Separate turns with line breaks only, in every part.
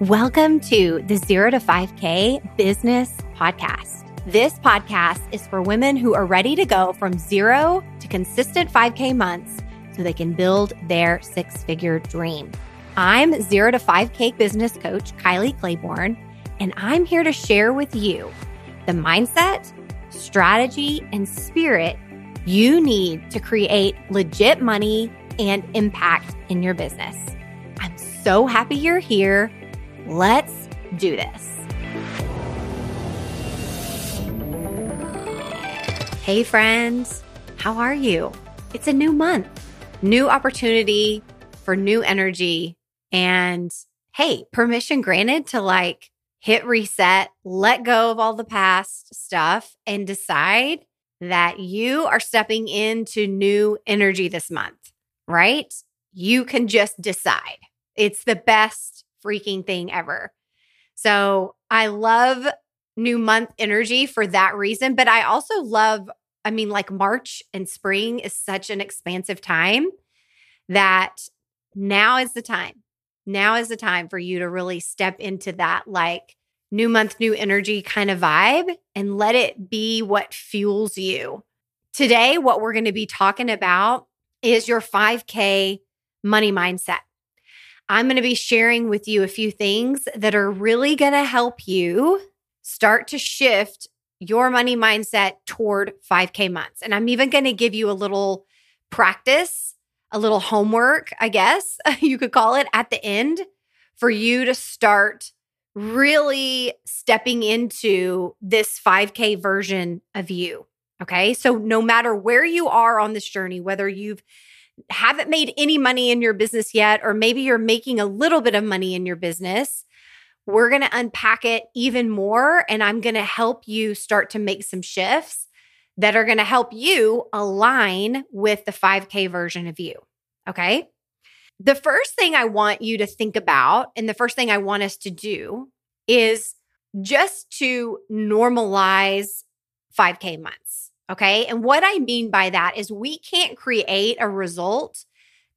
Welcome to the Zero to 5K Business Podcast. This podcast is for women who are ready to go from zero to consistent 5K months so they can build their six figure dream. I'm Zero to 5K business coach Kylie Claiborne, and I'm here to share with you the mindset, strategy, and spirit you need to create legit money and impact in your business. I'm so happy you're here. Let's do this. Hey, friends, how are you? It's a new month, new opportunity for new energy. And hey, permission granted to like hit reset, let go of all the past stuff, and decide that you are stepping into new energy this month, right? You can just decide. It's the best freaking thing ever. So I love new month energy for that reason. But I also love, I mean, like March and spring is such an expansive time that now is the time. Now is the time for you to really step into that like new month, new energy kind of vibe and let it be what fuels you. Today, what we're going to be talking about is your 5K money mindset. I'm going to be sharing with you a few things that are really going to help you start to shift your money mindset toward 5K months. And I'm even going to give you a little practice, a little homework, I guess you could call it at the end for you to start really stepping into this 5K version of you. Okay. So, no matter where you are on this journey, whether you've haven't made any money in your business yet, or maybe you're making a little bit of money in your business, we're going to unpack it even more. And I'm going to help you start to make some shifts that are going to help you align with the 5K version of you. Okay. The first thing I want you to think about, and the first thing I want us to do is just to normalize 5K months. Okay. And what I mean by that is we can't create a result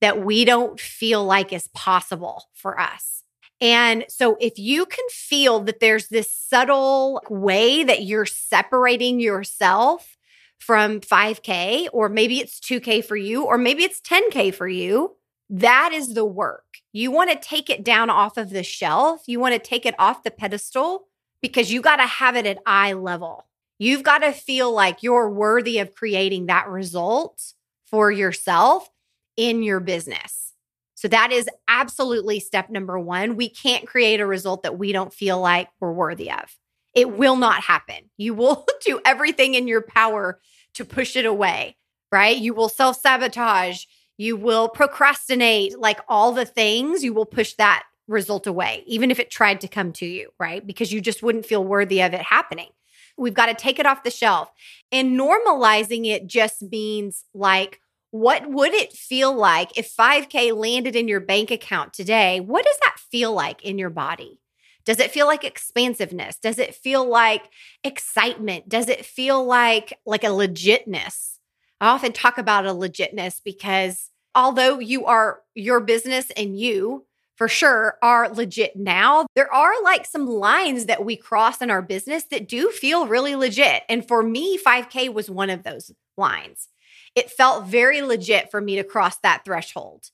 that we don't feel like is possible for us. And so if you can feel that there's this subtle way that you're separating yourself from 5K, or maybe it's 2K for you, or maybe it's 10K for you, that is the work. You want to take it down off of the shelf. You want to take it off the pedestal because you got to have it at eye level. You've got to feel like you're worthy of creating that result for yourself in your business. So that is absolutely step number one. We can't create a result that we don't feel like we're worthy of. It will not happen. You will do everything in your power to push it away, right? You will self sabotage. You will procrastinate, like all the things, you will push that result away, even if it tried to come to you, right? Because you just wouldn't feel worthy of it happening. We've got to take it off the shelf. And normalizing it just means like, what would it feel like if 5K landed in your bank account today? What does that feel like in your body? Does it feel like expansiveness? Does it feel like excitement? Does it feel like like a legitness? I often talk about a legitness because although you are your business and you for sure are legit now. There are like some lines that we cross in our business that do feel really legit. And for me, 5K was one of those lines. It felt very legit for me to cross that threshold.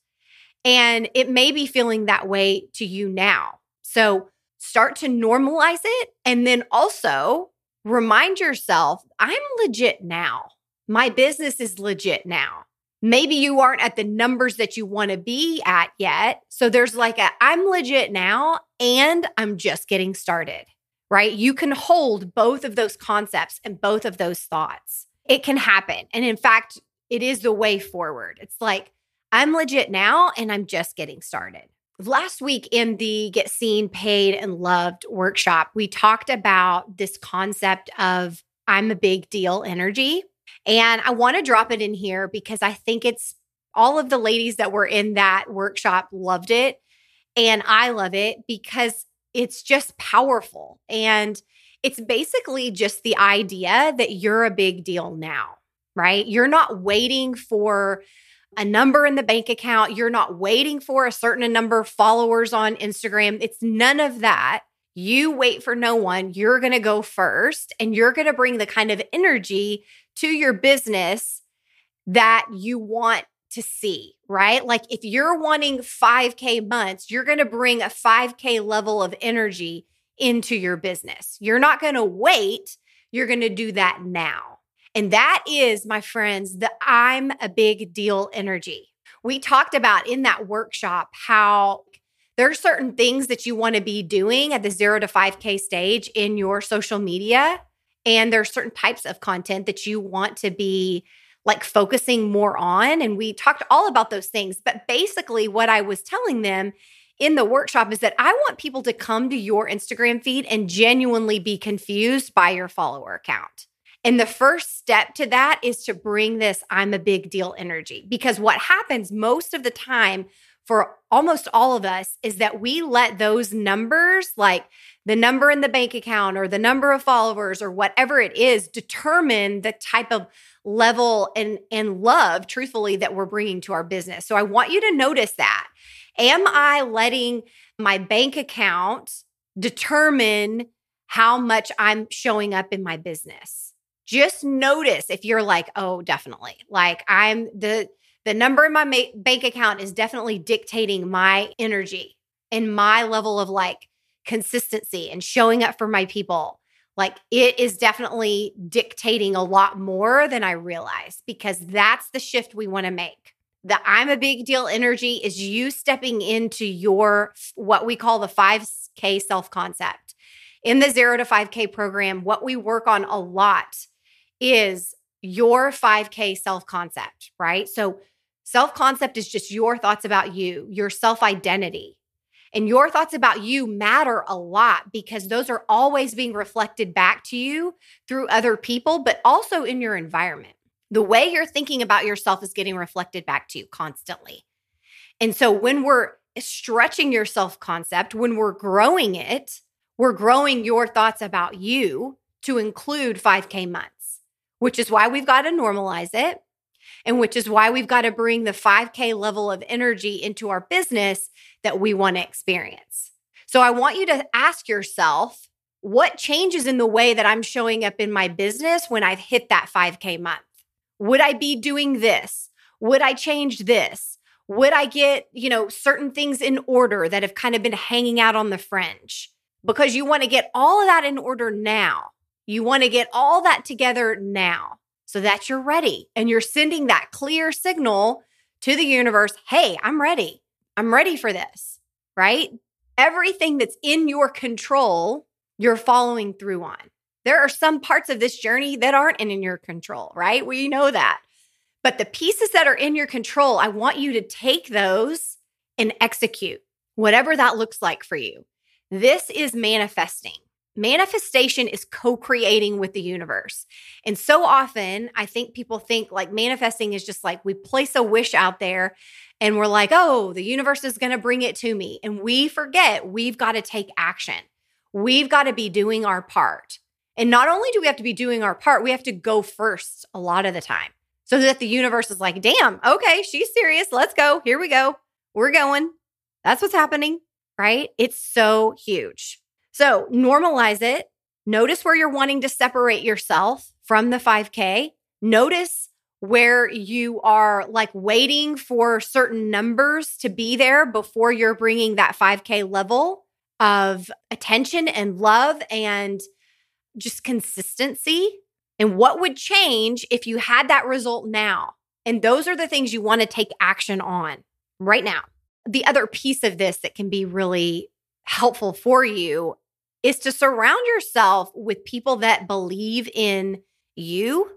And it may be feeling that way to you now. So start to normalize it. And then also remind yourself I'm legit now. My business is legit now maybe you aren't at the numbers that you want to be at yet. So there's like a I'm legit now and I'm just getting started, right? You can hold both of those concepts and both of those thoughts. It can happen. And in fact, it is the way forward. It's like I'm legit now and I'm just getting started. Last week in the Get Seen, Paid, and Loved workshop, we talked about this concept of I'm a big deal energy. And I want to drop it in here because I think it's all of the ladies that were in that workshop loved it. And I love it because it's just powerful. And it's basically just the idea that you're a big deal now, right? You're not waiting for a number in the bank account. You're not waiting for a certain number of followers on Instagram. It's none of that. You wait for no one. You're going to go first and you're going to bring the kind of energy to your business that you want to see, right? Like if you're wanting 5K months, you're going to bring a 5K level of energy into your business. You're not going to wait. You're going to do that now. And that is, my friends, the I'm a big deal energy. We talked about in that workshop how there are certain things that you want to be doing at the zero to 5K stage in your social media. And there are certain types of content that you want to be like focusing more on. And we talked all about those things. But basically, what I was telling them in the workshop is that I want people to come to your Instagram feed and genuinely be confused by your follower account. And the first step to that is to bring this I'm a big deal energy. Because what happens most of the time for almost all of us is that we let those numbers, like the number in the bank account or the number of followers or whatever it is, determine the type of level and, and love, truthfully, that we're bringing to our business. So I want you to notice that. Am I letting my bank account determine how much I'm showing up in my business? Just notice if you're like, oh, definitely. Like I'm the the number in my ma- bank account is definitely dictating my energy and my level of like consistency and showing up for my people. Like it is definitely dictating a lot more than I realize because that's the shift we want to make the I'm a big deal energy is you stepping into your what we call the 5K self concept. In the 0 to 5K program, what we work on a lot is your 5K self concept, right? So, self concept is just your thoughts about you, your self identity. And your thoughts about you matter a lot because those are always being reflected back to you through other people, but also in your environment the way you're thinking about yourself is getting reflected back to you constantly. And so when we're stretching your self concept, when we're growing it, we're growing your thoughts about you to include 5K months, which is why we've got to normalize it. And which is why we've got to bring the 5K level of energy into our business that we want to experience. So I want you to ask yourself what changes in the way that I'm showing up in my business when I've hit that 5K month? Would I be doing this? Would I change this? Would I get, you know, certain things in order that have kind of been hanging out on the fringe? Because you want to get all of that in order now. You want to get all that together now so that you're ready and you're sending that clear signal to the universe hey, I'm ready. I'm ready for this, right? Everything that's in your control, you're following through on. There are some parts of this journey that aren't in your control, right? We know that. But the pieces that are in your control, I want you to take those and execute whatever that looks like for you. This is manifesting. Manifestation is co creating with the universe. And so often, I think people think like manifesting is just like we place a wish out there and we're like, oh, the universe is going to bring it to me. And we forget we've got to take action. We've got to be doing our part. And not only do we have to be doing our part, we have to go first a lot of the time so that the universe is like, damn, okay, she's serious. Let's go. Here we go. We're going. That's what's happening, right? It's so huge. So normalize it. Notice where you're wanting to separate yourself from the 5K. Notice where you are like waiting for certain numbers to be there before you're bringing that 5K level of attention and love and just consistency and what would change if you had that result now. And those are the things you want to take action on right now. The other piece of this that can be really helpful for you is to surround yourself with people that believe in you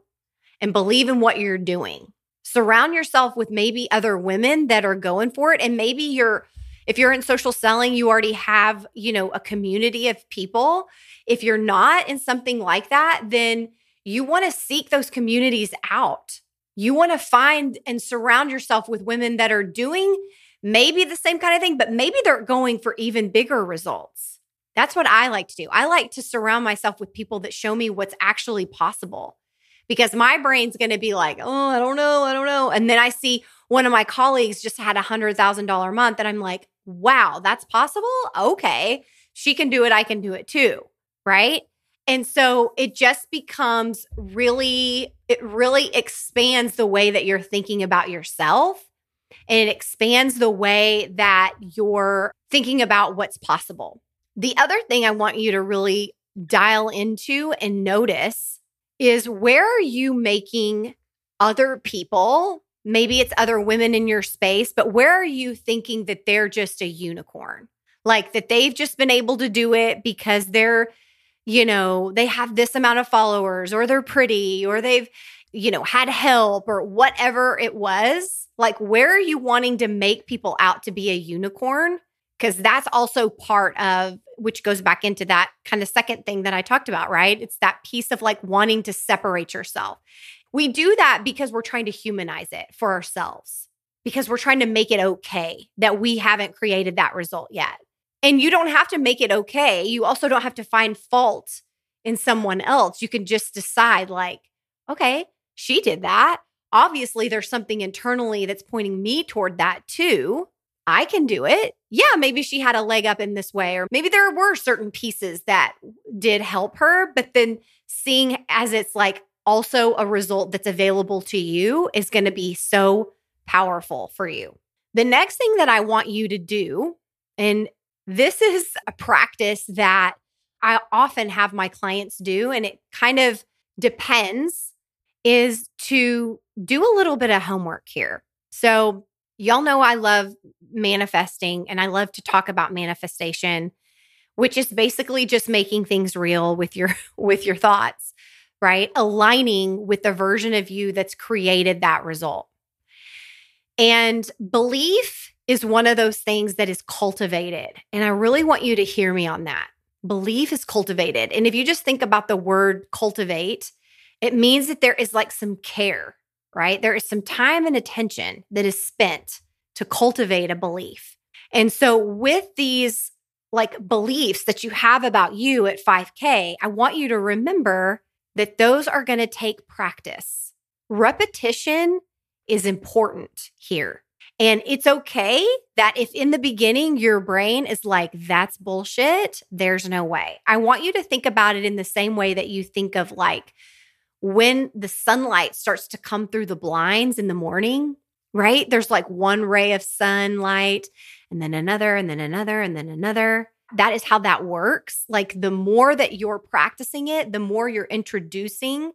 and believe in what you're doing. Surround yourself with maybe other women that are going for it and maybe you're if you're in social selling, you already have, you know, a community of people. If you're not in something like that, then you want to seek those communities out. You want to find and surround yourself with women that are doing maybe the same kind of thing, but maybe they're going for even bigger results. That's what I like to do. I like to surround myself with people that show me what's actually possible because my brain's going to be like, oh, I don't know, I don't know. And then I see one of my colleagues just had a $100,000 a month. And I'm like, wow, that's possible? Okay. She can do it. I can do it too. Right. And so it just becomes really, it really expands the way that you're thinking about yourself. And it expands the way that you're thinking about what's possible. The other thing I want you to really dial into and notice is where are you making other people, maybe it's other women in your space, but where are you thinking that they're just a unicorn? Like that they've just been able to do it because they're you know, they have this amount of followers or they're pretty or they've, you know, had help or whatever it was. Like, where are you wanting to make people out to be a unicorn? Because that's also part of which goes back into that kind of second thing that I talked about, right? It's that piece of like wanting to separate yourself. We do that because we're trying to humanize it for ourselves, because we're trying to make it okay that we haven't created that result yet. And you don't have to make it okay. You also don't have to find fault in someone else. You can just decide, like, okay, she did that. Obviously, there's something internally that's pointing me toward that too. I can do it. Yeah, maybe she had a leg up in this way, or maybe there were certain pieces that did help her. But then seeing as it's like also a result that's available to you is going to be so powerful for you. The next thing that I want you to do, and this is a practice that I often have my clients do, and it kind of depends, is to do a little bit of homework here. So, y'all know I love manifesting and I love to talk about manifestation, which is basically just making things real with your with your thoughts, right? Aligning with the version of you that's created that result. And belief is one of those things that is cultivated. And I really want you to hear me on that. Belief is cultivated. And if you just think about the word cultivate, it means that there is like some care, right? There is some time and attention that is spent to cultivate a belief. And so with these like beliefs that you have about you at 5K, I want you to remember that those are going to take practice. Repetition is important here. And it's okay that if in the beginning your brain is like, that's bullshit, there's no way. I want you to think about it in the same way that you think of like when the sunlight starts to come through the blinds in the morning, right? There's like one ray of sunlight and then another and then another and then another. That is how that works. Like the more that you're practicing it, the more you're introducing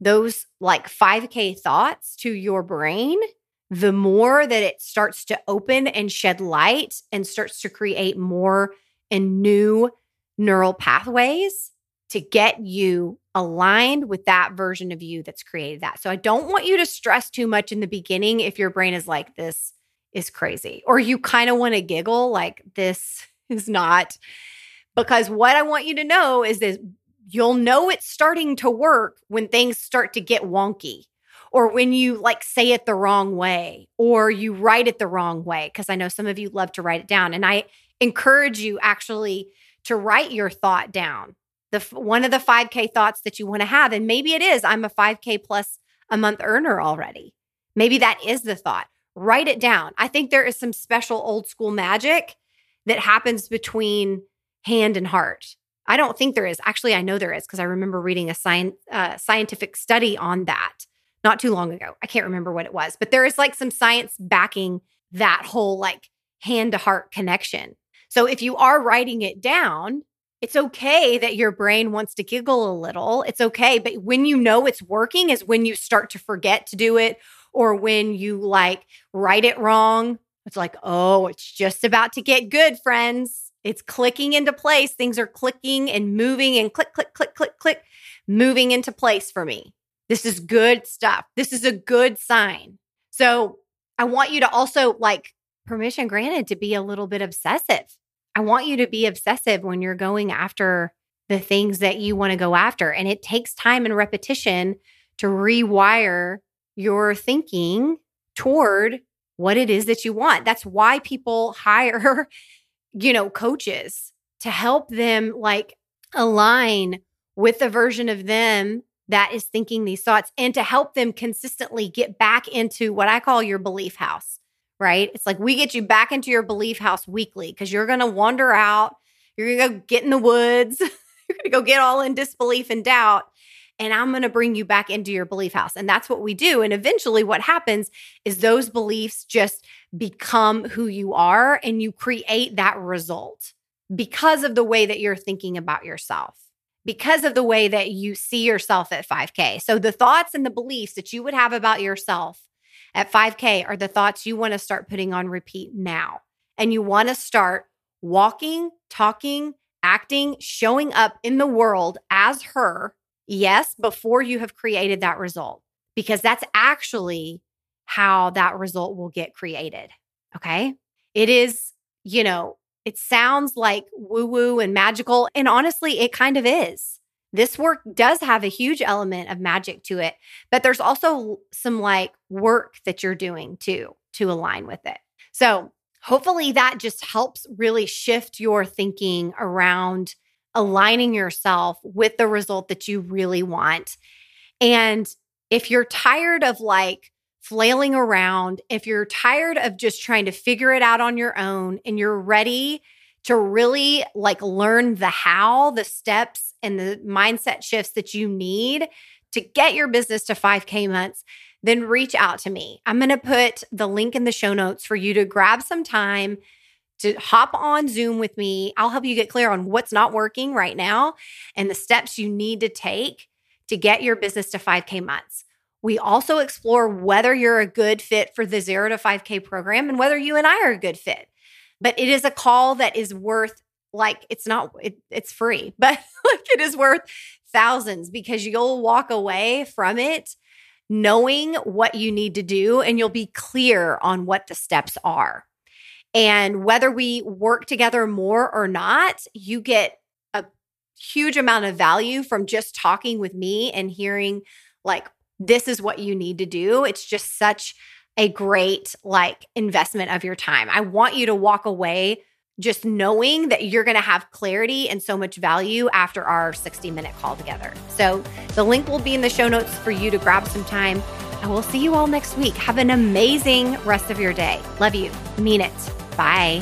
those like 5K thoughts to your brain the more that it starts to open and shed light and starts to create more and new neural pathways to get you aligned with that version of you that's created that. So I don't want you to stress too much in the beginning if your brain is like, this is crazy, or you kind of want to giggle, like, this is not. Because what I want you to know is that you'll know it's starting to work when things start to get wonky or when you like say it the wrong way or you write it the wrong way because i know some of you love to write it down and i encourage you actually to write your thought down the one of the 5k thoughts that you want to have and maybe it is i'm a 5k plus a month earner already. Maybe that is the thought. Write it down. I think there is some special old school magic that happens between hand and heart. I don't think there is. Actually i know there is because i remember reading a uh, scientific study on that not too long ago. I can't remember what it was, but there is like some science backing that whole like hand to heart connection. So if you are writing it down, it's okay that your brain wants to giggle a little. It's okay. But when you know it's working is when you start to forget to do it or when you like write it wrong. It's like, oh, it's just about to get good, friends. It's clicking into place. Things are clicking and moving and click, click, click, click, click, moving into place for me. This is good stuff. This is a good sign. So I want you to also like permission granted to be a little bit obsessive. I want you to be obsessive when you're going after the things that you want to go after. And it takes time and repetition to rewire your thinking toward what it is that you want. That's why people hire, you know, coaches to help them like align with the version of them that is thinking these thoughts and to help them consistently get back into what I call your belief house, right? It's like we get you back into your belief house weekly because you're going to wander out. You're going to go get in the woods. you're going to go get all in disbelief and doubt. And I'm going to bring you back into your belief house. And that's what we do. And eventually, what happens is those beliefs just become who you are and you create that result because of the way that you're thinking about yourself because of the way that you see yourself at 5K. So the thoughts and the beliefs that you would have about yourself at 5K are the thoughts you want to start putting on repeat now. And you want to start walking, talking, acting, showing up in the world as her, yes, before you have created that result, because that's actually how that result will get created. Okay. It is, you know, it sounds like woo woo and magical. And honestly, it kind of is. This work does have a huge element of magic to it, but there's also some like work that you're doing too to align with it. So, hopefully, that just helps really shift your thinking around aligning yourself with the result that you really want. And if you're tired of like flailing around, if you're tired of just trying to figure it out on your own and you're ready to really like learn the how, the steps, and the mindset shifts that you need to get your business to 5K months, then reach out to me. I'm going to put the link in the show notes for you to grab some time to hop on Zoom with me. I'll help you get clear on what's not working right now and the steps you need to take to get your business to 5K months. We also explore whether you're a good fit for the zero to 5K program and whether you and I are a good fit. But it is a call that is worth, like, it's not, it, it's free, but like it is worth thousands because you'll walk away from it knowing what you need to do and you'll be clear on what the steps are. And whether we work together more or not, you get a huge amount of value from just talking with me and hearing like this is what you need to do. It's just such a great like investment of your time. I want you to walk away just knowing that you're going to have clarity and so much value after our 60 minute call together. So the link will be in the show notes for you to grab some time. And we'll see you all next week. Have an amazing rest of your day. Love you. Mean it. Bye.